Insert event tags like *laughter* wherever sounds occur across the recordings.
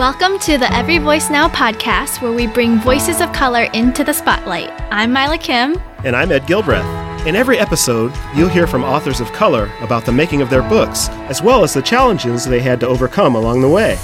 Welcome to the Every Voice Now podcast, where we bring voices of color into the spotlight. I'm Mila Kim. And I'm Ed Gilbreath. In every episode, you'll hear from authors of color about the making of their books, as well as the challenges they had to overcome along the way.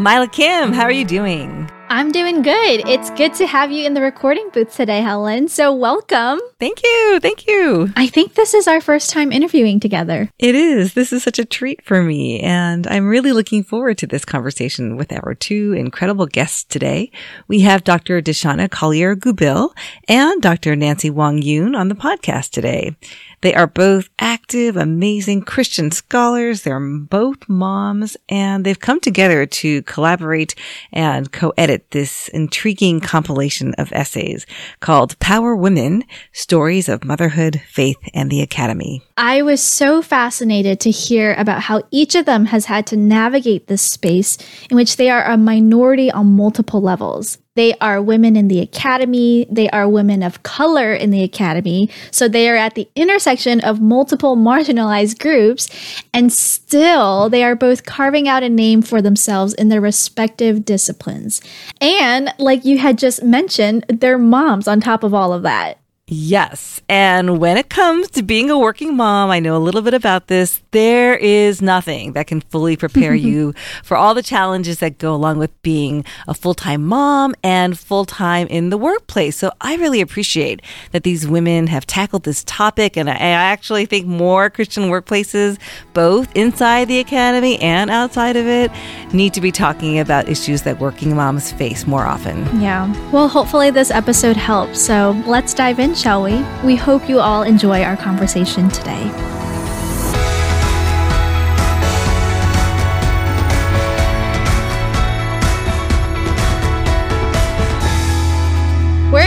Mila Kim, how are you doing? I'm doing good. It's good to have you in the recording booth today, Helen. So, welcome. Thank you. Thank you. I think this is our first time interviewing together. It is. This is such a treat for me. And I'm really looking forward to this conversation with our two incredible guests today. We have Dr. Deshonna Collier-Goubil and Dr. Nancy Wang Yuen on the podcast today. They are both active, amazing Christian scholars. They're both moms and they've come together to collaborate and co-edit this intriguing compilation of essays called Power Women, Stories of Motherhood, Faith, and the Academy. I was so fascinated to hear about how each of them has had to navigate this space in which they are a minority on multiple levels. They are women in the academy. They are women of color in the academy. So they are at the intersection of multiple marginalized groups. And still, they are both carving out a name for themselves in their respective disciplines. And like you had just mentioned, they're moms on top of all of that. Yes. And when it comes to being a working mom, I know a little bit about this. There is nothing that can fully prepare *laughs* you for all the challenges that go along with being a full time mom and full time in the workplace. So I really appreciate that these women have tackled this topic. And I actually think more Christian workplaces, both inside the academy and outside of it, need to be talking about issues that working moms face more often. Yeah. Well, hopefully this episode helps. So let's dive in shall we? We hope you all enjoy our conversation today.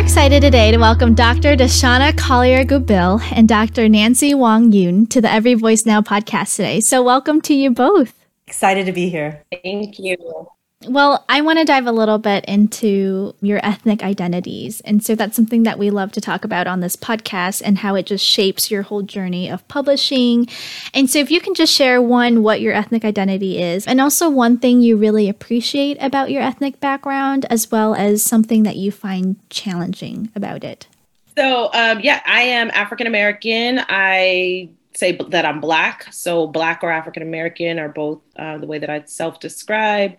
Excited today to welcome Dr. Deshonna Collier-Goubil and Dr. Nancy Wang Yuen to the Every Voice Now podcast today. So, welcome to you both. Excited to be here. Thank you. Well, I want to dive a little bit into your ethnic identities. And so that's something that we love to talk about on this podcast and how it just shapes your whole journey of publishing. And so if you can just share one, what your ethnic identity is, and also one thing you really appreciate about your ethnic background, as well as something that you find challenging about it. So, um, yeah, I am African American. I say that I'm Black. So, Black or African American are both uh, the way that I self describe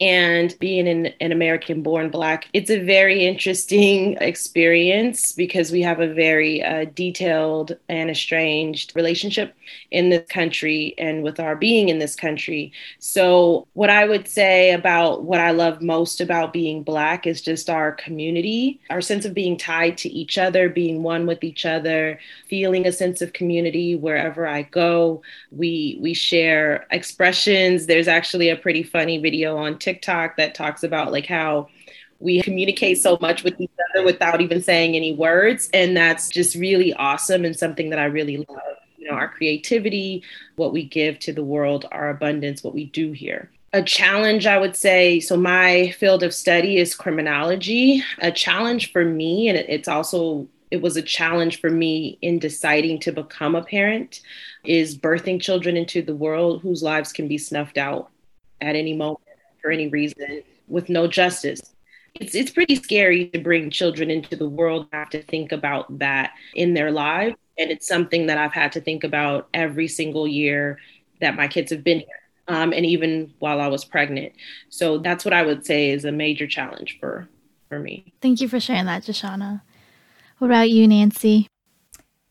and being an, an American born Black, it's a very interesting *laughs* experience because we have a very uh, detailed and estranged relationship in this country and with our being in this country. So, what I would say about what I love most about being Black is just our community, our sense of being tied to each other, being one with each other, feeling a sense of community wherever I go. We we share expressions. There's actually a pretty funny video on TikTok that talks about like how we communicate so much with each other without even saying any words and that's just really awesome and something that I really love. You know our creativity what we give to the world our abundance what we do here. A challenge i would say so my field of study is criminology. A challenge for me and it's also it was a challenge for me in deciding to become a parent is birthing children into the world whose lives can be snuffed out at any moment for any reason with no justice it's it's pretty scary to bring children into the world have to think about that in their lives and it's something that I've had to think about every single year that my kids have been here, um, and even while I was pregnant. So that's what I would say is a major challenge for for me. Thank you for sharing that, Deshonna. What about you, Nancy?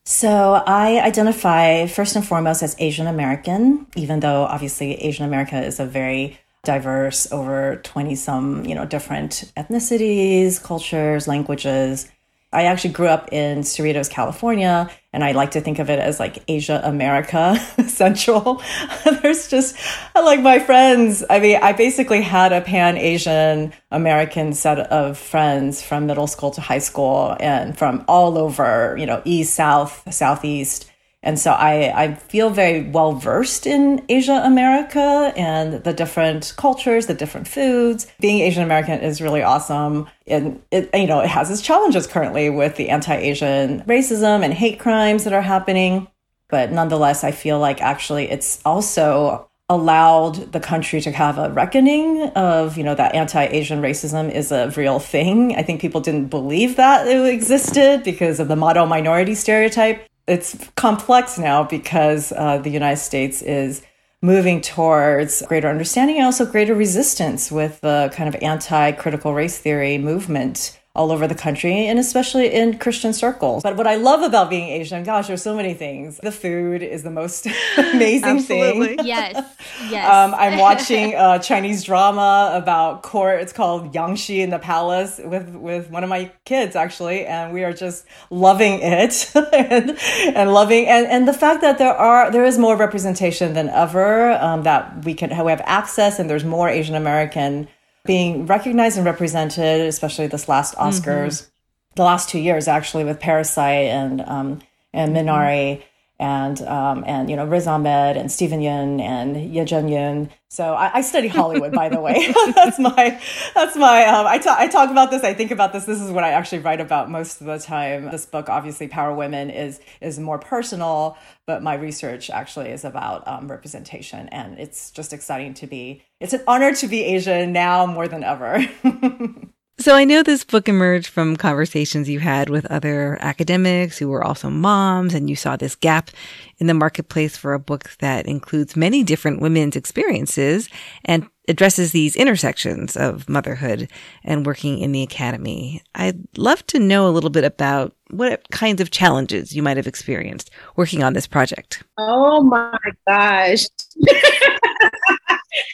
So I identify first and foremost as Asian American, even though obviously Asian America is a very diverse, over 20 some, you know, different ethnicities, cultures, languages. I actually grew up in Cerritos, California, and I like to think of it as like Asia America *laughs* Central. *laughs* There's just like my friends. I mean, I basically had a pan Asian American set of friends from middle school to high school and from all over, you know, east, south, southeast. And so I, I feel very well versed in Asia America and the different cultures, the different foods. Being Asian American is really awesome. And it, you know, it has its challenges currently with the anti-Asian racism and hate crimes that are happening. But nonetheless, I feel like actually it's also allowed the country to have a reckoning of, you know, that anti-Asian racism is a real thing. I think people didn't believe that it existed because of the model minority stereotype. It's complex now because uh, the United States is moving towards greater understanding and also greater resistance with the kind of anti-critical race theory movement all over the country and especially in Christian circles. But what I love about being Asian, gosh, there's so many things. The food is the most *laughs* amazing thing. *laughs* Yes. Yes. Um, I'm *laughs* watching a Chinese drama about court. It's called Yangshi in the Palace with, with one of my kids actually. And we are just loving it and, and loving, and, and the fact that there are, there is more representation than ever, um, that we can, we have access and there's more Asian American being recognized and represented, especially this last Oscars, mm-hmm. the last two years actually with Parasite and um, and mm-hmm. And um, and you know Riz Ahmed and Steven Yeun and Ye Jian Yun. So I, I study Hollywood, by the way. *laughs* that's my that's my um, I talk I talk about this. I think about this. This is what I actually write about most of the time. This book, obviously, Power Women, is is more personal, but my research actually is about um, representation, and it's just exciting to be. It's an honor to be Asian now more than ever. *laughs* So I know this book emerged from conversations you had with other academics who were also moms, and you saw this gap in the marketplace for a book that includes many different women's experiences and addresses these intersections of motherhood and working in the academy. I'd love to know a little bit about what kinds of challenges you might have experienced working on this project. Oh my gosh. *laughs*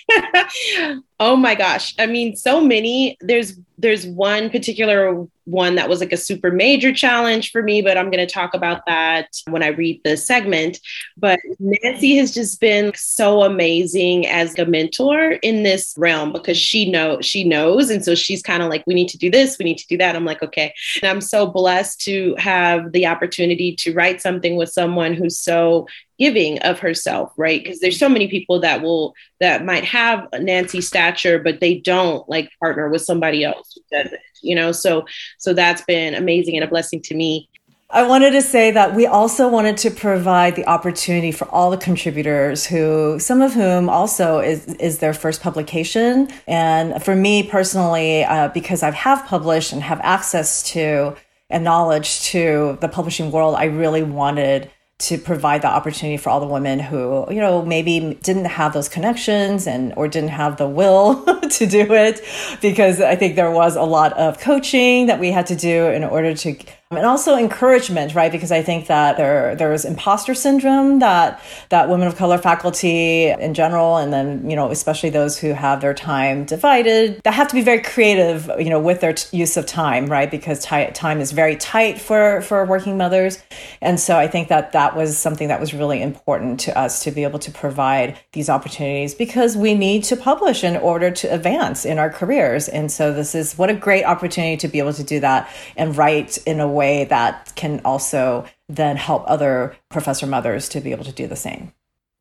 *laughs* oh my gosh. I mean, so many. There's there's one particular one that was like a super major challenge for me, but I'm going to talk about that when I read the segment. But Nancy has just been so amazing as a mentor in this realm because she know she knows, and so she's kind of like, we need to do this, we need to do that. I'm like, okay, and I'm so blessed to have the opportunity to write something with someone who's so giving of herself right because there's so many people that will that might have nancy stature but they don't like partner with somebody else who does you know so so that's been amazing and a blessing to me I wanted to say that we also wanted to provide the opportunity for all the contributors who, some of whom also is, is their first publication. And for me personally, uh, because I have published and have access to and knowledge to the publishing world, I really wanted to provide the opportunity for all the women who, you know, maybe didn't have those connections and or didn't have the will *laughs* to do it because I think there was a lot of coaching that we had to do in order to and also encouragement, right? Because I think that there there is imposter syndrome that that women of color faculty in general, and then you know especially those who have their time divided, that have to be very creative, you know, with their t- use of time, right? Because t- time is very tight for for working mothers, and so I think that that was something that was really important to us to be able to provide these opportunities because we need to publish in order to advance in our careers, and so this is what a great opportunity to be able to do that and write in a way way that can also then help other professor mothers to be able to do the same.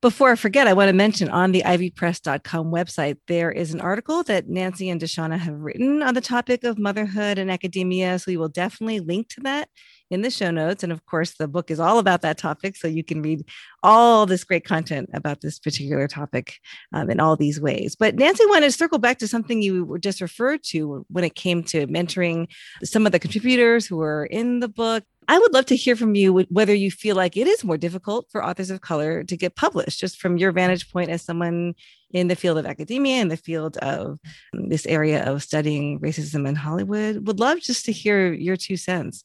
Before I forget, I want to mention on the ivpress.com website, there is an article that Nancy and Deshonna have written on the topic of motherhood and academia. So we will definitely link to that in the show notes. And of course, the book is all about that topic. So you can read all this great content about this particular topic um, in all these ways. But Nancy wanted to circle back to something you were just referred to when it came to mentoring some of the contributors who were in the book. I would love to hear from you whether you feel like it is more difficult for authors of color to get published, just from your vantage point as someone in the field of academia, in the field of this area of studying racism in Hollywood. Would love just to hear your two cents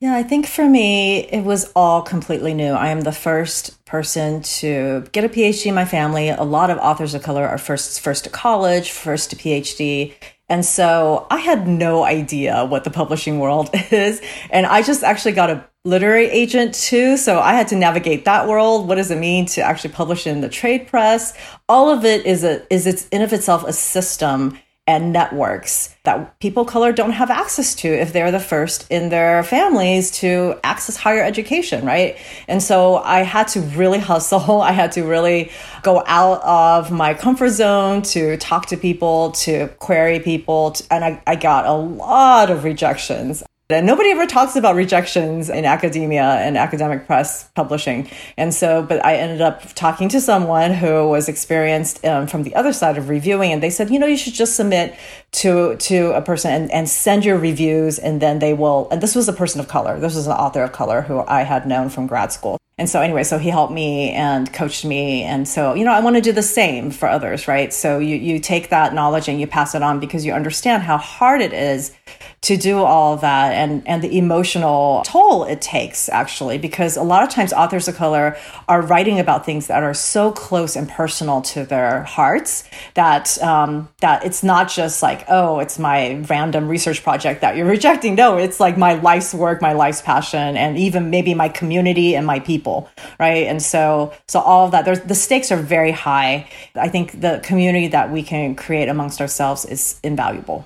yeah, I think for me, it was all completely new. I am the first person to get a PhD in my family. A lot of authors of color are first, first to college, first to PhD. And so I had no idea what the publishing world *laughs* is. And I just actually got a literary agent too. So I had to navigate that world. What does it mean to actually publish in the trade press? All of it is a, is it's in of itself a system and networks that people of color don't have access to if they're the first in their families to access higher education, right? And so I had to really hustle. *laughs* I had to really go out of my comfort zone to talk to people, to query people, and I, I got a lot of rejections. And nobody ever talks about rejections in academia and academic press publishing. And so, but I ended up talking to someone who was experienced um, from the other side of reviewing, and they said, you know, you should just submit to to a person and, and send your reviews, and then they will. And this was a person of color. This was an author of color who I had known from grad school. And so, anyway, so he helped me and coached me. And so, you know, I want to do the same for others, right? So you, you take that knowledge and you pass it on because you understand how hard it is to do all that and, and the emotional toll it takes, actually, because a lot of times authors of color are writing about things that are so close and personal to their hearts that, um, that it's not just like, oh, it's my random research project that you're *laughs* rejecting. No, it's like my life's work, my life's passion, and even maybe my community and my people people, right? And so, so all of that, there's, the stakes are very high. I think the community that we can create amongst ourselves is invaluable.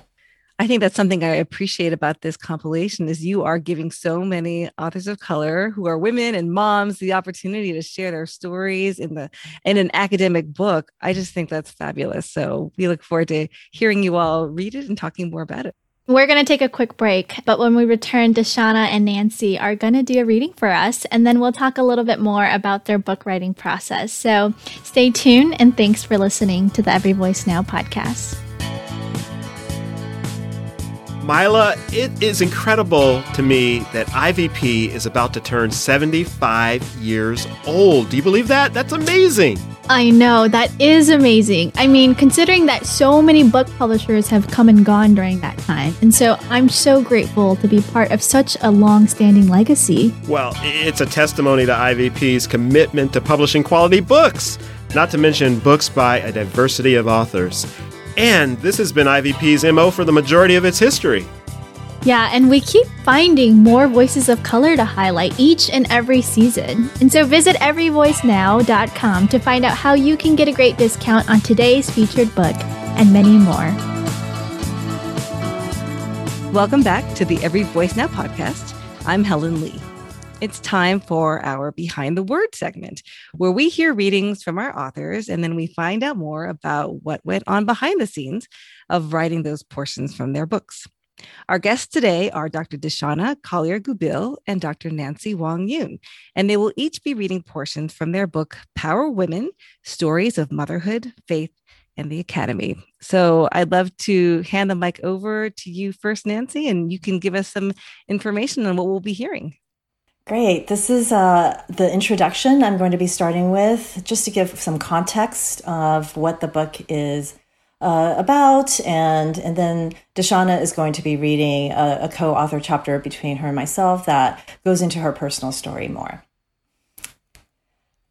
I think that's something I appreciate about this compilation is you are giving so many authors of color who are women and moms the opportunity to share their stories in the in an academic book. I just think that's fabulous. So we look forward to hearing you all read it and talking more about it. We're going to take a quick break, but when we return, Deshonna and Nancy are going to do a reading for us, and then we'll talk a little bit more about their book writing process. So stay tuned, and thanks for listening to the Every Voice Now podcast. Mila, it is incredible to me that IVP is about to turn 75 years old. Do you believe that? That's amazing. I know, that is amazing. I mean, considering that so many book publishers have come and gone during that time. And so I'm so grateful to be part of such a long standing legacy. Well, it's a testimony to IVP's commitment to publishing quality books, not to mention books by a diversity of authors. And this has been IVP's MO for the majority of its history. Yeah, and we keep finding more voices of color to highlight each and every season. And so visit everyvoicenow.com to find out how you can get a great discount on today's featured book and many more. Welcome back to the Every Voice Now podcast. I'm Helen Lee. It's time for our Behind the Word segment, where we hear readings from our authors and then we find out more about what went on behind the scenes of writing those portions from their books. Our guests today are Dr. Deshonna Collier-Goubil and Dr. Nancy Wang Yuen, and they will each be reading portions from their book, Power Women Stories of Motherhood, Faith, and the Academy. So I'd love to hand the mic over to you first, Nancy, and you can give us some information on what we'll be hearing. Great. This is uh, the introduction I'm going to be starting with, just to give some context of what the book is uh, about. And, and then Deshonna is going to be reading a, a co author chapter between her and myself that goes into her personal story more.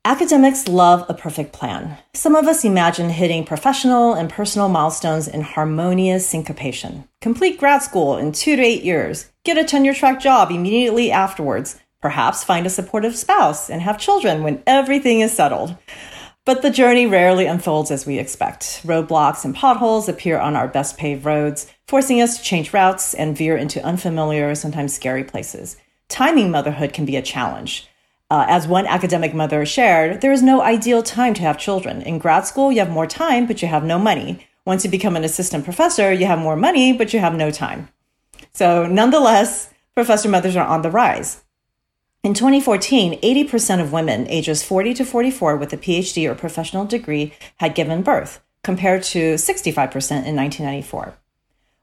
Academics love a perfect plan. Some of us imagine hitting professional and personal milestones in harmonious syncopation. Complete grad school in two to eight years, get a tenure track job immediately afterwards, perhaps find a supportive spouse and have children when everything is settled. But the journey rarely unfolds as we expect. Roadblocks and potholes appear on our best paved roads, forcing us to change routes and veer into unfamiliar, sometimes scary places. Timing motherhood can be a challenge. Uh, as one academic mother shared, there is no ideal time to have children. In grad school, you have more time, but you have no money. Once you become an assistant professor, you have more money, but you have no time. So, nonetheless, professor mothers are on the rise. In 2014, 80% of women ages 40 to 44 with a PhD or professional degree had given birth, compared to 65% in 1994.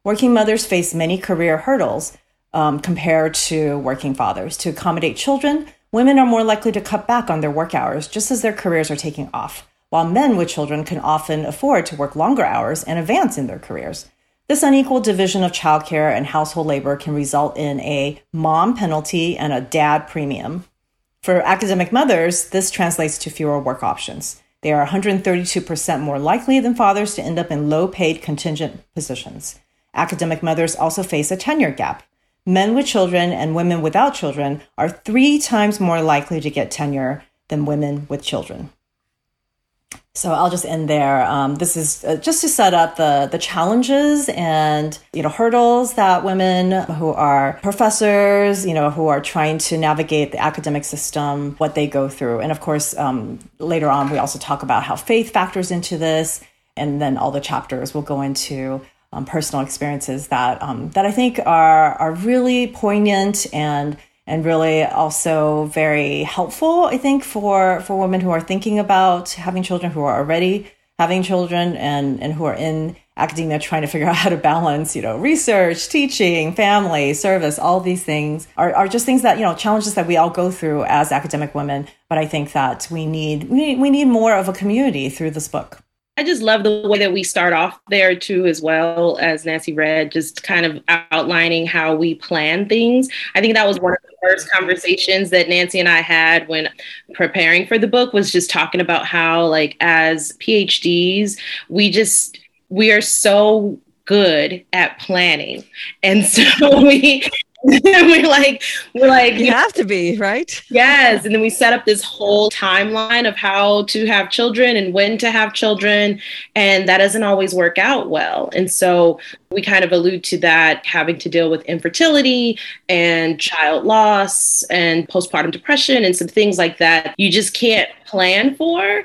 Working mothers face many career hurdles um, compared to working fathers. To accommodate children, women are more likely to cut back on their work hours just as their careers are taking off, while men with children can often afford to work longer hours and advance in their careers. This unequal division of childcare and household labor can result in a mom penalty and a dad premium. For academic mothers, this translates to fewer work options. They are 132% more likely than fathers to end up in low paid contingent positions. Academic mothers also face a tenure gap. Men with children and women without children are three times more likely to get tenure than women with children. So I'll just end there. Um, this is uh, just to set up the the challenges and you know hurdles that women who are professors, you know, who are trying to navigate the academic system, what they go through, and of course, um, later on we also talk about how faith factors into this, and then all the chapters will go into um, personal experiences that um, that I think are are really poignant and and really also very helpful, I think, for, for women who are thinking about having children, who are already having children, and, and who are in academia trying to figure out *laughs* how to balance, you know, research, teaching, family, service, all these things are, are just things that, you know, challenges that we all go through as academic women. But I think that we need, we need, we need more of a community through this book. I just love the way that we start off there too, as well as Nancy read, just kind of outlining how we plan things. I think that was one of the first conversations that Nancy and I had when preparing for the book was just talking about how, like, as PhDs, we just we are so good at planning. And so *laughs* we *laughs* we're like, we're like, you, you have to be, right? Yes. And then we set up this whole timeline of how to have children and when to have children. And that doesn't always work out well. And so we kind of allude to that having to deal with infertility and child loss and postpartum depression and some things like that you just can't plan for.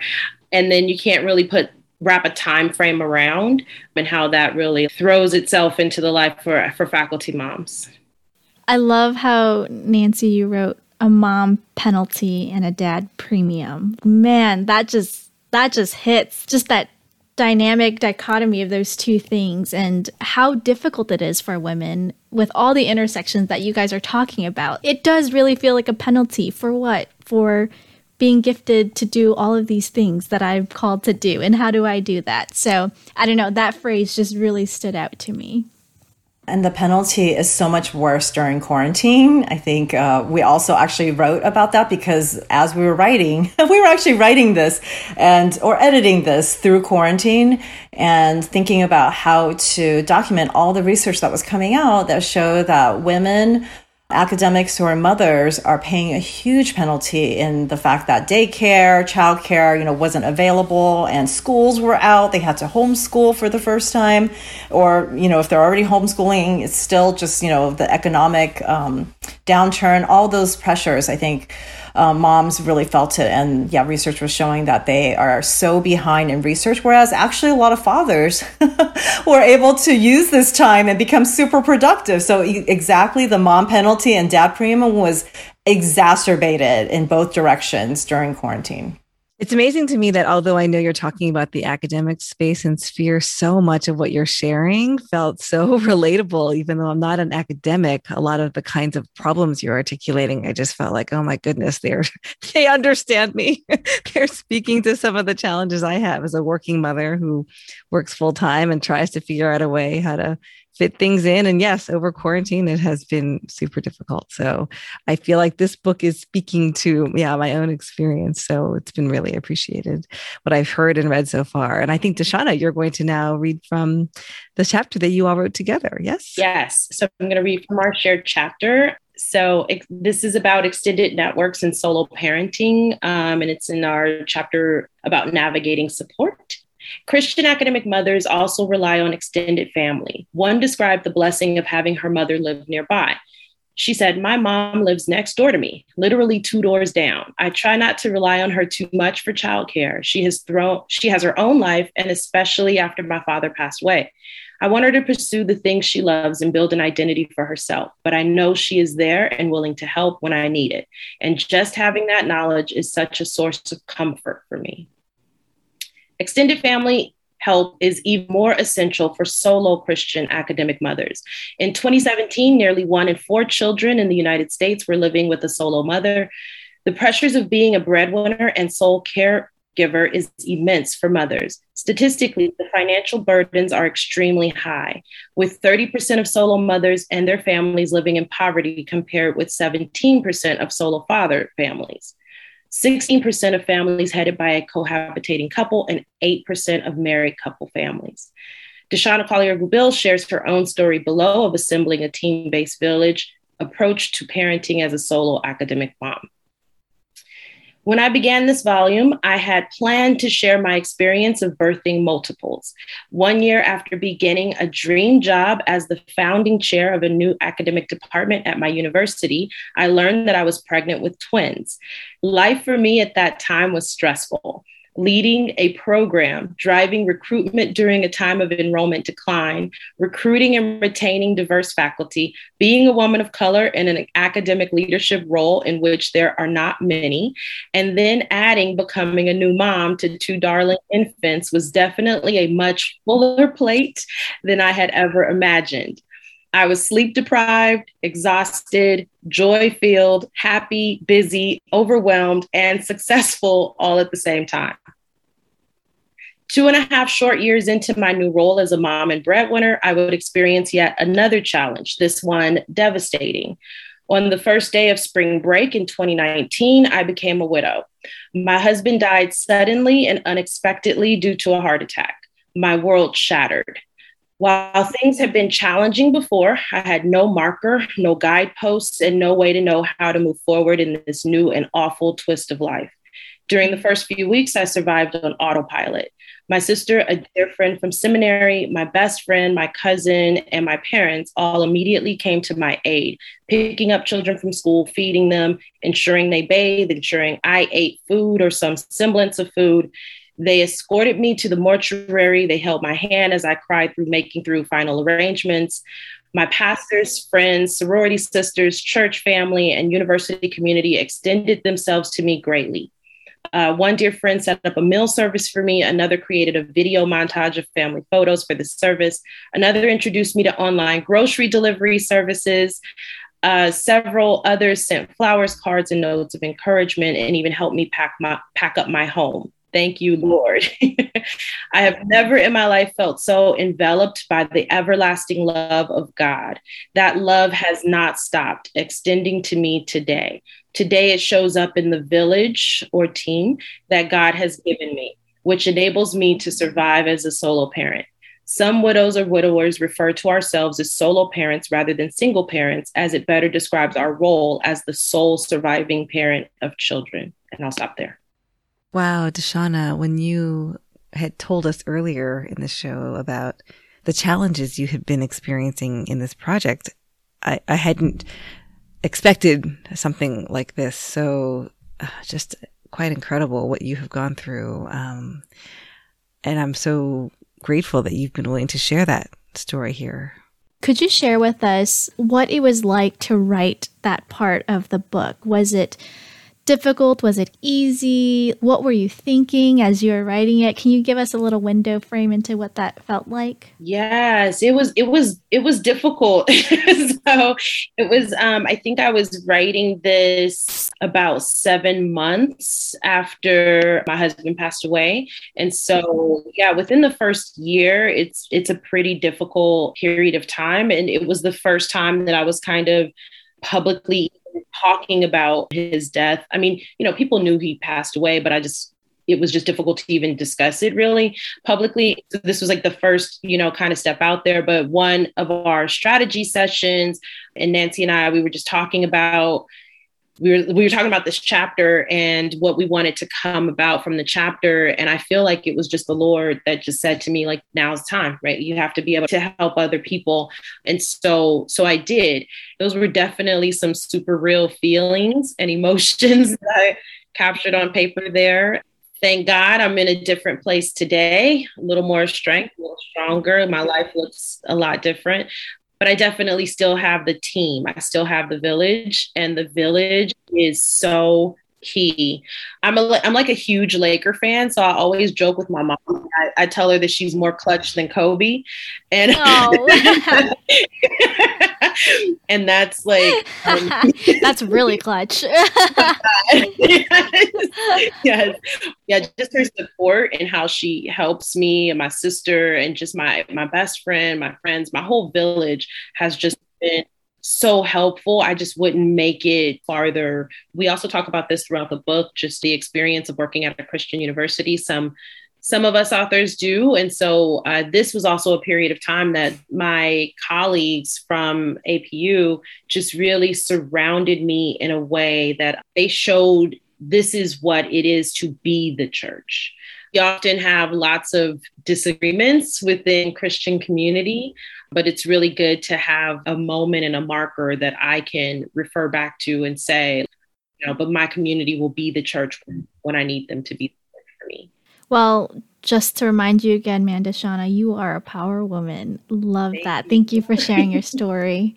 And then you can't really put wrap a time frame around and how that really throws itself into the life for, for faculty moms. I love how Nancy you wrote a mom penalty and a dad premium. Man, that just that just hits just that dynamic dichotomy of those two things and how difficult it is for women with all the intersections that you guys are talking about. It does really feel like a penalty for what? For being gifted to do all of these things that I'm called to do. And how do I do that? So I don't know, that phrase just really stood out to me. And the penalty is so much worse during quarantine. I think uh, we also actually wrote about that because as we were writing, *laughs* we were actually writing this and or editing this through quarantine and thinking about how to document all the research that was coming out that showed that women academics who are mothers are paying a huge penalty in the fact that daycare, childcare, you know, wasn't available and schools were out. They had to homeschool for the first time, or you know, if they're already homeschooling, it's still just you know the economic um, downturn. All those pressures, I think uh, moms really felt it. And yeah, research was showing that they are so behind in research, whereas actually a lot of fathers *laughs* were able to use this time and become super productive. So exactly the mom penalty and dad premium was exacerbated in both directions during quarantine. It's amazing to me that although I know you're talking about the academic space and sphere, so much of what you're sharing felt so *laughs* relatable, even though I'm not an academic. A lot of the kinds of problems you're articulating, I just felt like, oh my goodness, they're *laughs* they understand me. *laughs* they're speaking to some of the challenges I have as a working mother who works full time and tries to figure out a way how to fit things in. And yes, over quarantine, it has been super difficult. So I feel like this book is speaking to, yeah, my own experience. So it's been really appreciated what I've heard and read so far. And I think, Deshonna, you're going to now read from the chapter that you all wrote together. Yes? Yes. So I'm going to read from our shared chapter. So this is about extended networks and solo parenting. Um, and it's in our chapter about navigating support. Christian academic mothers also rely on extended family. One described the blessing of having her mother live nearby. She said, My mom lives next door to me, literally two doors down. I try not to rely on her too much for childcare. She has thrown she has her own life, and especially after my father passed away. I want her to pursue the things she loves and build an identity for herself, but I know she is there and willing to help when I need it. And just having that knowledge is such a source of comfort for me. Extended family help is even more essential for solo Christian academic mothers. In 2017, nearly one in four children in the United States were living with a solo mother. The pressures of being a breadwinner and sole caregiver is immense for mothers. Statistically, the financial burdens are extremely high, with 30% of solo mothers and their families living in poverty compared with 17% of solo father families. 16% of families headed by a cohabitating couple, and 8% of married couple families. Deshonna Collier-Goubil shares her own story below of assembling a team based village approach to parenting as a solo academic mom. When I began this volume, I had planned to share my experience of birthing multiples. One year after beginning a dream job as the founding chair of a new academic department at my university, I learned that I was pregnant with twins. Life for me at that time was stressful leading a program, driving recruitment during a time of enrollment decline, recruiting and retaining diverse faculty, being a woman of color in an academic leadership role in which there are not many, and then adding becoming a new mom to two darling infants was definitely a much fuller plate than I had ever imagined. I was sleep deprived, exhausted, joy filled, happy, busy, overwhelmed, and successful all at the same time. Two and a half short years into my new role as a mom and breadwinner, I would experience yet another challenge, this one devastating. On the first day of spring break in 2019, I became a widow. My husband died suddenly and unexpectedly due to a heart attack. My world shattered. While things have been challenging before, I had no marker, no guideposts, and no way to know how to move forward in this new and awful twist of life. During the first few weeks, I survived on autopilot. My sister, a dear friend from seminary, my best friend, my cousin, and my parents all immediately came to my aid, picking up children from school, feeding them, ensuring they bathed, ensuring I ate food or some semblance of food. They escorted me to the mortuary. They held my hand as I cried through making through final arrangements. My pastors, friends, sorority sisters, church family, and university community extended themselves to me greatly. Uh, one dear friend set up a meal service for me. Another created a video montage of family photos for the service. Another introduced me to online grocery delivery services. Uh, several others sent flowers, cards, and notes of encouragement, and even helped me pack my pack up my home. Thank you, Lord. *laughs* I have never in my life felt so enveloped by the everlasting love of God. That love has not stopped extending to me today. Today, it shows up in the village or team that God has given me, which enables me to survive as a solo parent. Some widows or widowers refer to ourselves as solo parents rather than single parents, as it better describes our role as the sole surviving parent of children. And I'll stop there. Wow, Deshonna, when you had told us earlier in the show about the challenges you had been experiencing in this project, I, I hadn't expected something like this. So uh, just quite incredible what you have gone through. Um, and I'm so grateful that you've been willing to share that story here. Could you share with us what it was like to write that part of the book? Was it difficult? Was it easy? What were you thinking as you were writing it? Can you give us a little window frame into what that felt like? Yes, it was it was it was difficult. *laughs* so it was um I think I was writing this about 7 months after my husband passed away. And so yeah, within the first year it's it's a pretty difficult period of time and it was the first time that I was kind of publicly talking about his death. I mean, you know, people knew he passed away, but I just it was just difficult to even discuss it really publicly. So this was like the first, you know, kind of step out there. But one of our strategy sessions, and Nancy and I, we were just talking about we were we were talking about this chapter and what we wanted to come about from the chapter. And i feel like it was just the lord that just said to me like now's time right? You have to be able to help other people. And so so i did. Those were definitely some super real feelings and emotions *laughs* that i captured on paper there. Thank god i'm in a different place today. A little more strength a little stronger. My life looks a lot different but I definitely still have the team. I still have the village, and the village is so key. I'm a I'm like a huge Laker fan, so I always joke with my mom. I, I tell her that she's more clutch than Kobe, and oh. *laughs* *laughs* *laughs* and that's like um, *laughs* *laughs* that's really clutch. yes. yes, yeah, just her support and how she helps me and my sister and just my my best friend, my friends, my whole village has just been so helpful. I just wouldn't make it farther. We also talk about this throughout the book, just the experience of working at a Christian university. Some some of us authors do. And so uh, this was also a period of time that my colleagues from APU just really surrounded me in a way that they showed this is what it is to be the church. We often have lots of disagreements within Christian community, but it's really good to have a moment and a marker that I can refer back to and say, you know, but my community will be the church when I need them to be. Well, just to remind you again, Mandashana, you are a power woman. Love Thank that. You. Thank you for sharing your *laughs* story.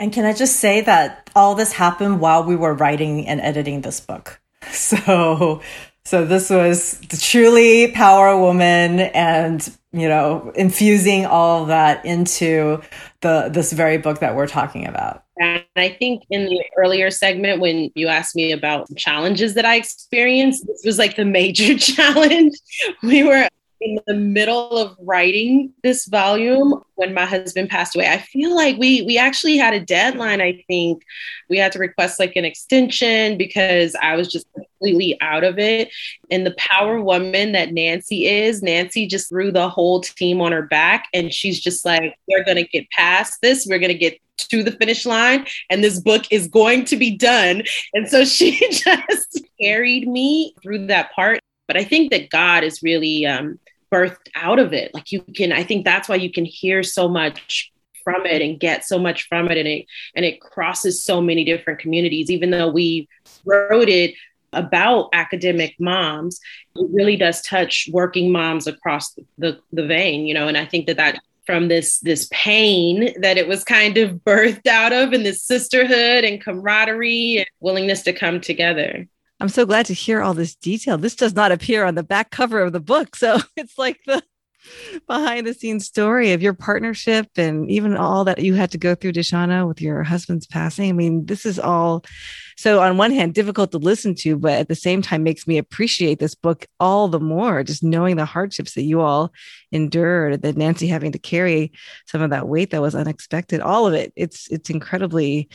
And can I just say that all this happened while we were writing and editing this book? *laughs* So, so this was the truly power woman and, you know, infusing all of that into the, this very book that we're talking about. And I think in the earlier segment, when you asked me about challenges that I experienced, this was like the major *laughs* challenge. We were in the middle of writing this volume when my husband passed away i feel like we we actually had a deadline i think. We had to request like an extension because i was just completely out of it. And the power woman that nancy is nancy just threw the whole team on her back and she's just like we're to get past this. We're to get to the finish line and this book is going to be done. And so she *laughs* just carried me through that part. But I think that God is really um, birthed out of it. Like you can, I think that's why you can hear so much from it and get so much from it. And it and it crosses so many different communities. Even though we wrote it about academic moms it really does touch working moms across the the vein you know? And i think that that from this this pain that it was kind of *laughs* birthed out of and this sisterhood and camaraderie and willingness to come together I'm so glad to hear all this detail. This does not appear on the back cover of the book. So *laughs* it's like the behind the scenes story of your partnership and even all that you had to go through, Deshonna, with your husband's passing. I mean, this is all so, on one hand, difficult to listen to, but at the same time, makes me appreciate this book all the more, just knowing the hardships that you all endured, that Nancy having to carry some of that weight that was unexpected, all of it. It's, it's incredibly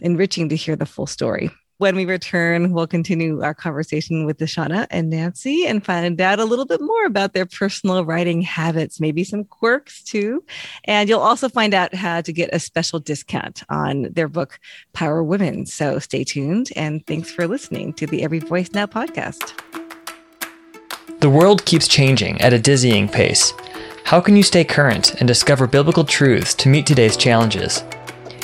enriching to hear the full story. When we return, we'll continue our conversation with Deshonna and Nancy and find out a little bit more about their personal writing habits, maybe some quirks too. And you'll also find out how to get a special discount on their book, Power Women. So stay tuned and thanks for listening to the Every Voice Now podcast. The world keeps changing at a dizzying pace. How can you stay current and discover biblical truths to meet today's challenges?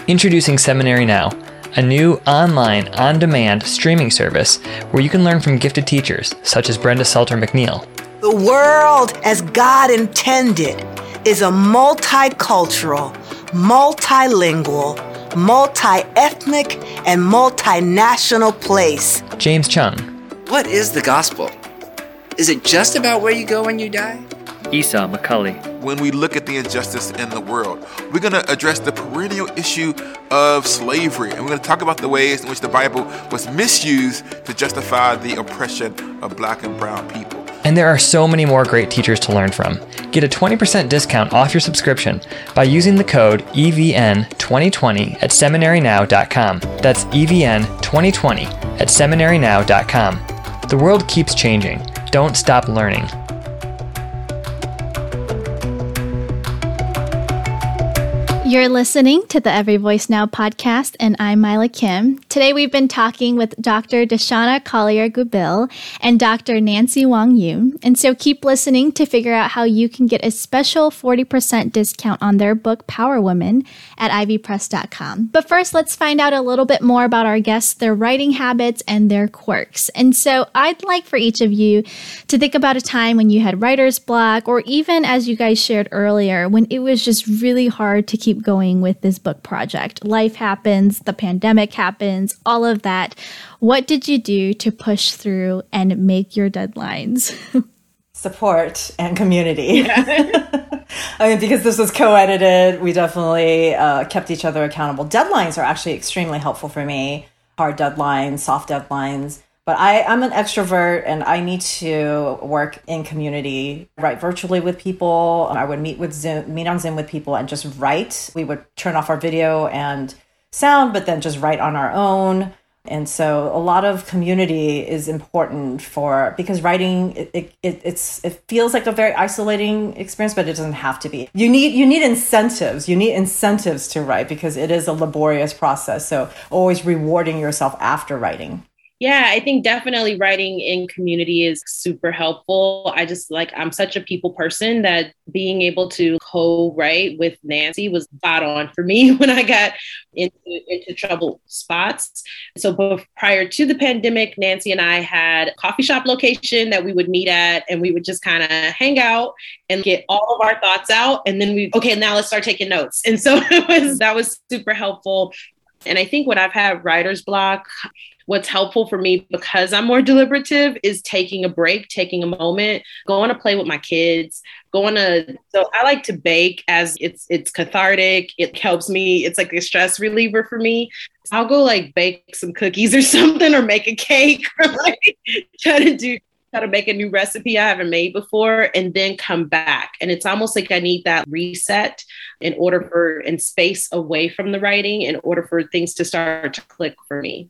Introducing Seminary Now a new online, on demand streaming service where you can learn from gifted teachers such as Brenda Salter McNeil. The world, as God intended, is a multicultural, multilingual, multi ethnic, and multinational place. James Choung. What is the gospel? Is it just about where you go when you die? Esau McCaulley. When we look at the injustice in the world, we're going to address the perennial issue of slavery, and we're going to talk about the ways in which the Bible was misused to justify the oppression of black and brown people. And there are so many more great teachers to learn from. Get a 20% discount off your subscription by using the code EVN2020 at seminarynow.com. That's EVN2020 at seminarynow.com. The world keeps changing. Don't stop learning. You're listening to the Every Voice Now podcast, and I'm Mila Kim. Today we've been talking with Dr. Deshonna Collier-Goubil and Dr. Nancy Wang Yuen. And so keep listening to figure out how you can get a special 40% discount on their book, Power Woman, at ivpress.com. But first, let's find out a little bit more about our guests, their writing habits, and their quirks. And so I'd like for each of you to think about a time when you had writer's block, or even as you guys shared earlier, when it was just really hard to keep keep going with this book project. Life happens, the pandemic happens, all of that. What did you do to push through and make your deadlines? *laughs* Support and community. Yeah. *laughs* I mean, because this was co edited, we definitely uh, kept each other accountable. Deadlines are actually extremely helpful for me hard deadlines, soft deadlines. But I, I'm an extrovert and I need to work in community, write virtually with people. I would meet with Zoom, meet on Zoom with people and just write. We would turn off our video and sound, but then just write on our own. And so a lot of community is important for because writing it, it, it's it feels like a very isolating experience, but it doesn't have to be. You need you need incentives. You need incentives to write because it is a laborious process. So always rewarding yourself after writing. Yeah, I think definitely writing in community is super helpful. I just like, I'm such a people person that being able to co write with Nancy was spot on for me *laughs* when I got into, into trouble spots. So, both prior to the pandemic, Nancy and I had a coffee shop location that we would meet at, and we would just kind of hang out and get all of our thoughts out. And then we, okay, now let's start taking notes. And so *laughs* it was, that was super helpful. And I think when I've had writer's block, what's helpful for me because I'm more deliberative is taking a break, taking a moment, going to play with my kids, going to so I like to bake as it's it's cathartic. It helps me. It's like a stress reliever for me. I'll go like bake some cookies or *laughs* something or make a cake *laughs* or like try to do to make a new recipe I haven't made before and then come back. And it's almost like I need that reset in order for and space away from the writing in order for things to start to click for me.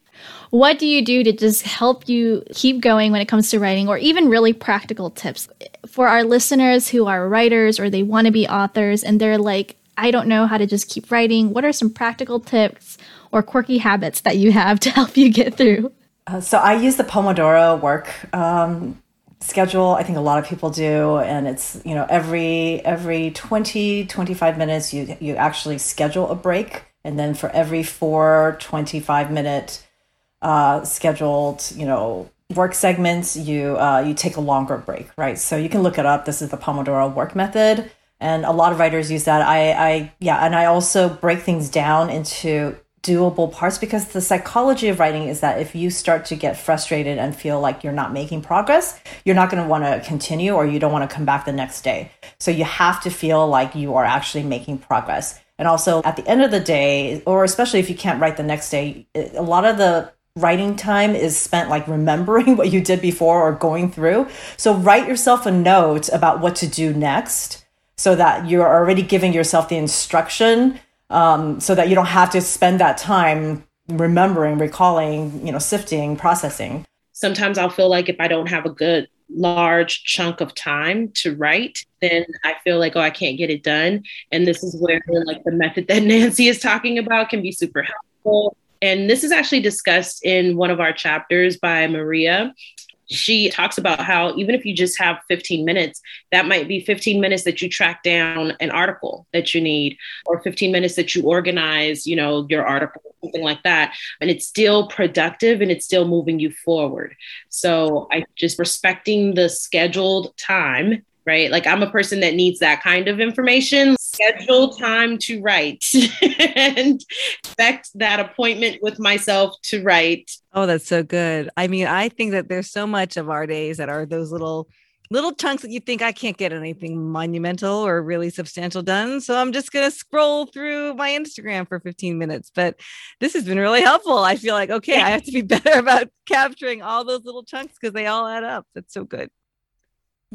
What do you do to just help you keep going when it comes to writing or even really practical tips for our listeners who are writers or they want to be authors and they're like I don't know how to just keep writing. What are some practical tips or quirky habits that you have to help you get through? Uh, so I use the Pomodoro work um, schedule. I think a lot of people do, and it's you know every every 20 25 minutes you you actually schedule a break, and then for every four 25 minute uh, scheduled you know work segments you uh, you take a longer break, right? So you can look it up. This is the Pomodoro work method. And a lot of writers use that. I, I, yeah, and I also break things down into doable parts because the psychology of writing is that if you start to get frustrated and feel like you're not making progress, you're not going to want to continue or you don't want to come back the next day. So you have to feel like you are actually making progress. And also at the end of the day, or especially if you can't write the next day, a lot of the writing time is spent like remembering *laughs* what you did before or going through. So write yourself a note about what to do next so that you're already giving yourself the instruction um, so that you don't have to spend that time remembering, recalling, you know, sifting, processing. Sometimes I'll feel like if I don't have a good large chunk of time to write, then I feel like, oh, I can't get it done. And this is where like the method that *laughs* Nancy is talking about can be super helpful. And this is actually discussed in one of our chapters by Maria she talks about how even if you just have 15 minutes, that might be 15 minutes that you track down an article that you need, or 15 minutes that you organize, you know, your article, something like that. And it's still productive and it's still moving you forward. So I just respecting the scheduled time right? Like I'm a person that needs that kind of information. Schedule time to write *laughs* and expect that appointment with myself to write. Oh, that's so good. I mean, I think that there's so much of our days that are those little little chunks that you think I can't get anything monumental or really substantial done. So I'm just going to scroll through my Instagram for 15 minutes. But this has been really helpful. I feel like, okay, I have to be *laughs* better about capturing all those little chunks because they all add up. That's so good.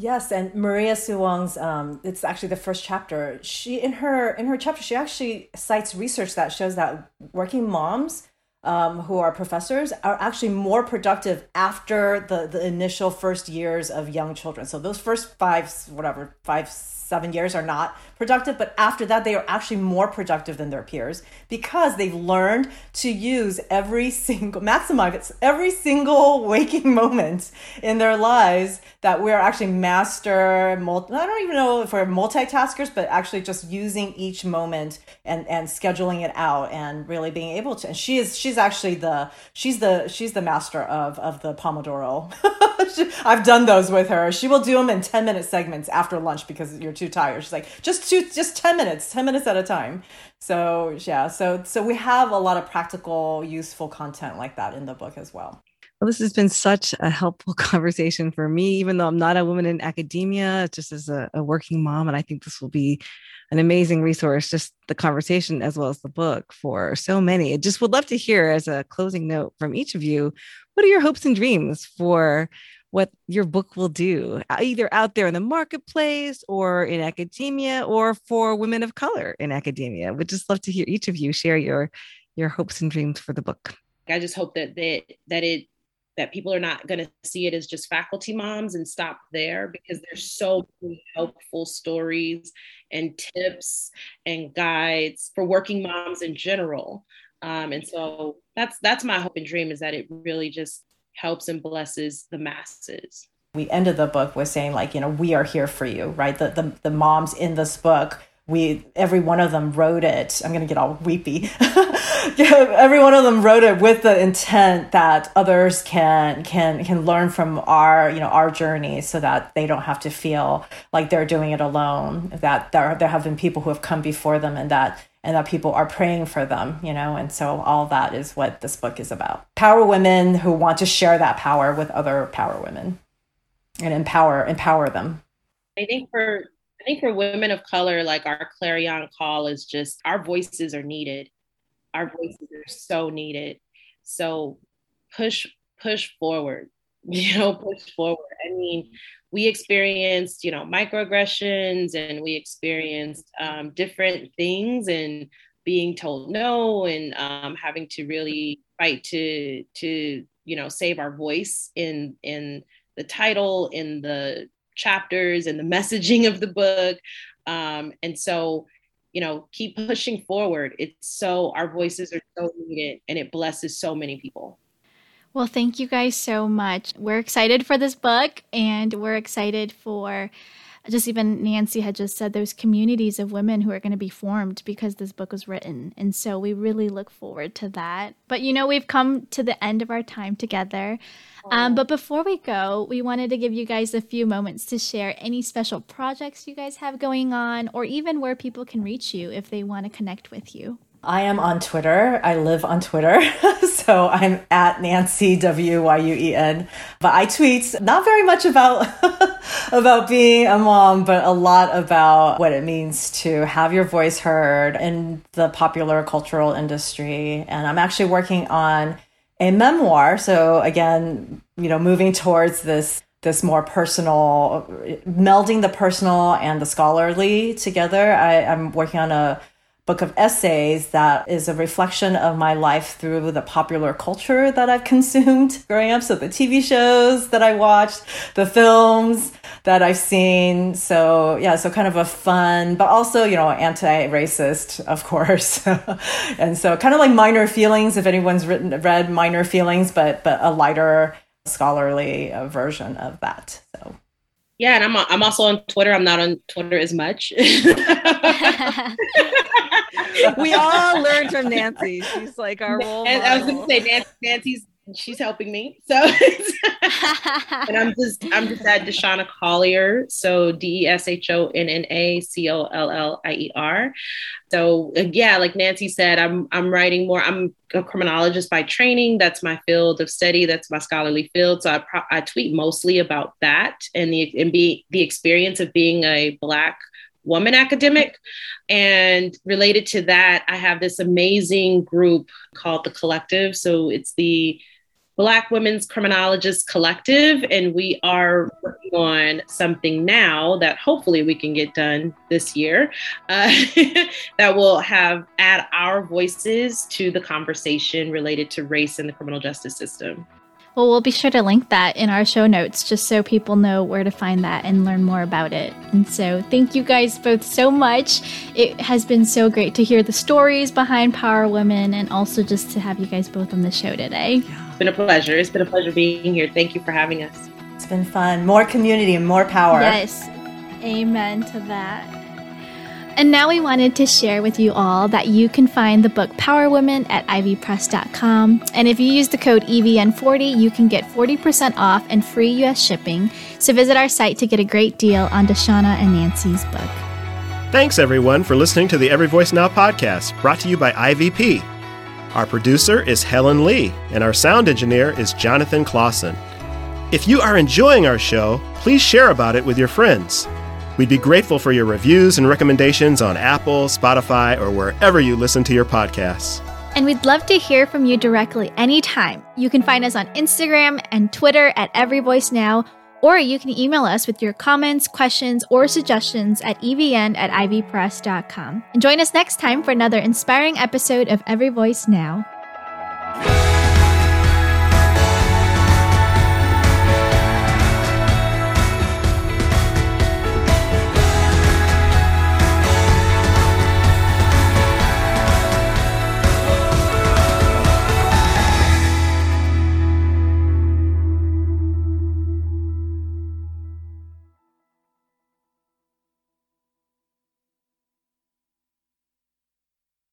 Yes, and Maria Suwong's um, it's actually the first chapter. She in her in her chapter she actually cites research that shows that working moms um, who are professors are actually more productive after the the initial first years of young children. So those first five whatever five seven years are not productive, but after that, they are actually more productive than their peers because they've learned to use every single, maximize every single waking *laughs* moment in their lives that we're actually master, multi, I don't even know if we're multitaskers, but actually just using each moment and, and scheduling it out and really being able to. And she is, she's actually the, she's the, she's the master of, of the Pomodoro. *laughs* *laughs* I've done those with her. She will do them in 10 minute segments after lunch because you're too tired. She's like, just two, just 10 minutes, 10 minutes at a time. So yeah, so so we have a lot of practical, useful content like that in the book as well. Well, this has been such a helpful *laughs* conversation for me, even though I'm not a woman in academia, just as a, a working mom. And I think this will be an amazing resource, just the conversation as well as the book for so many. I just would love to hear as a closing note from each of you, what are your hopes and dreams for what your book will do, either out there in the marketplace or in academia or for women of color in academia. Would just love to hear each of you share your your hopes and dreams for the book. I just hope that that that it that people are not going to see it as just faculty moms and stop there because there's so many helpful stories and tips and guides for working moms in general. Um, and so that's that's my hope and dream is that it really just helps and blesses the masses. We ended the book with saying, like, you know, we are here for you, right? The, the, the moms in this book we every one of them wrote it i'm to get all weepy *laughs* every one of them wrote it with the intent that others can can can learn from our you know our journey so that they don't have to feel like they're doing it alone that there, there have been people who have come before them and that and that people are praying for them you know and so all that is what this book is about power women who want to share that power with other power women and empower empower them i think for I think for women of color, like our clarion call is just our voices are needed. Our voices are so needed. So push, push forward, *laughs* you know, push forward. I mean, we experienced, you know, microaggressions and we experienced um, different things and being told no and um, having to really fight to, to, you know, save our voice in, in the title, in the chapters and the messaging of the book. Um, and so, you know, keep pushing forward. It's so, our voices are so needed and it blesses so many people. Well, thank you guys so much. We're excited for this book and we're excited for just even Nancy had just said those communities of women who are going to be formed because this book was written. And so we really look forward to that. But you know, we've come to the end of our time together. Um, but before we go, we wanted to give you guys a few moments to share any special projects you guys have going on or even where people can reach you if they want to connect with you. I am on Twitter. I live on Twitter. *laughs* so I'm at Nancy W Y U E N. But I tweet not very much about *laughs* about being a mom, but a lot about what it means to have your voice heard in the popular cultural industry. And I'm actually working on a memoir. So again, you know, moving towards this this more personal melding the personal and the scholarly together. I, I'm working on a book of essays that is a reflection of my life through the popular culture that I've consumed *laughs* growing up. So the TV shows that I watched, the films that I've seen. So yeah, so kind of a fun, but also, you know, anti-racist, of course. *laughs* and so kind of like minor feelings, if anyone's written, read minor feelings, but, but a lighter scholarly uh, version of that. So yeah, and I'm uh, I'm also on Twitter. I'm not on Twitter as much. *laughs* *laughs* we all learned from Nancy. She's like our role. And I was going to say Nancy, Nancy's she's helping me. So *laughs* and I'm just I'm just at Deshonna Collier. So D E S H O N N A C O L L I E R. So yeah, like Nancy said, I'm I'm writing more. I'm a criminologist by training. That's my field of study. That's my scholarly field. So I pro- I tweet mostly about that and the and be the experience of being a black woman academic. And related to that, I have this amazing group called the Collective. So it's the Black Women's Criminologists Collective, and we are working on something now that hopefully we can get done this year uh, *laughs* that will have add our voices to the conversation related to race in the criminal justice system. Well, we'll be sure to link that in our show notes just so people know where to find that and learn more about it. And so, thank you guys both so much. It has been so great to hear the stories behind Power Women and also just to have you guys both on the show today. Yeah been a pleasure. It's been a pleasure being here. Thank you for having us. It's been fun. More community and more power. Yes. Amen to that. And now we wanted to share with you all that you can find the book Power Women at ivpress.com. And if you use the code EVN40, you can get 40% off and free US shipping. So visit our site to get a great deal on Deshonna and Nancy's book. Thanks, everyone, for listening to the Every Voice Now podcast, brought to you by IVP. Our producer is Helen Lee, and our sound engineer is Jonathan Clausen. If you are enjoying our show, please share about it with your friends. We'd be grateful for your reviews and recommendations on Apple, Spotify, or wherever you listen to your podcasts. And we'd love to hear from you directly anytime. You can find us on Instagram and Twitter at Every Voice Now or you can email us with your comments, questions, or suggestions at evn at ivpress.com. And join us next time for another inspiring episode of Every Voice Now.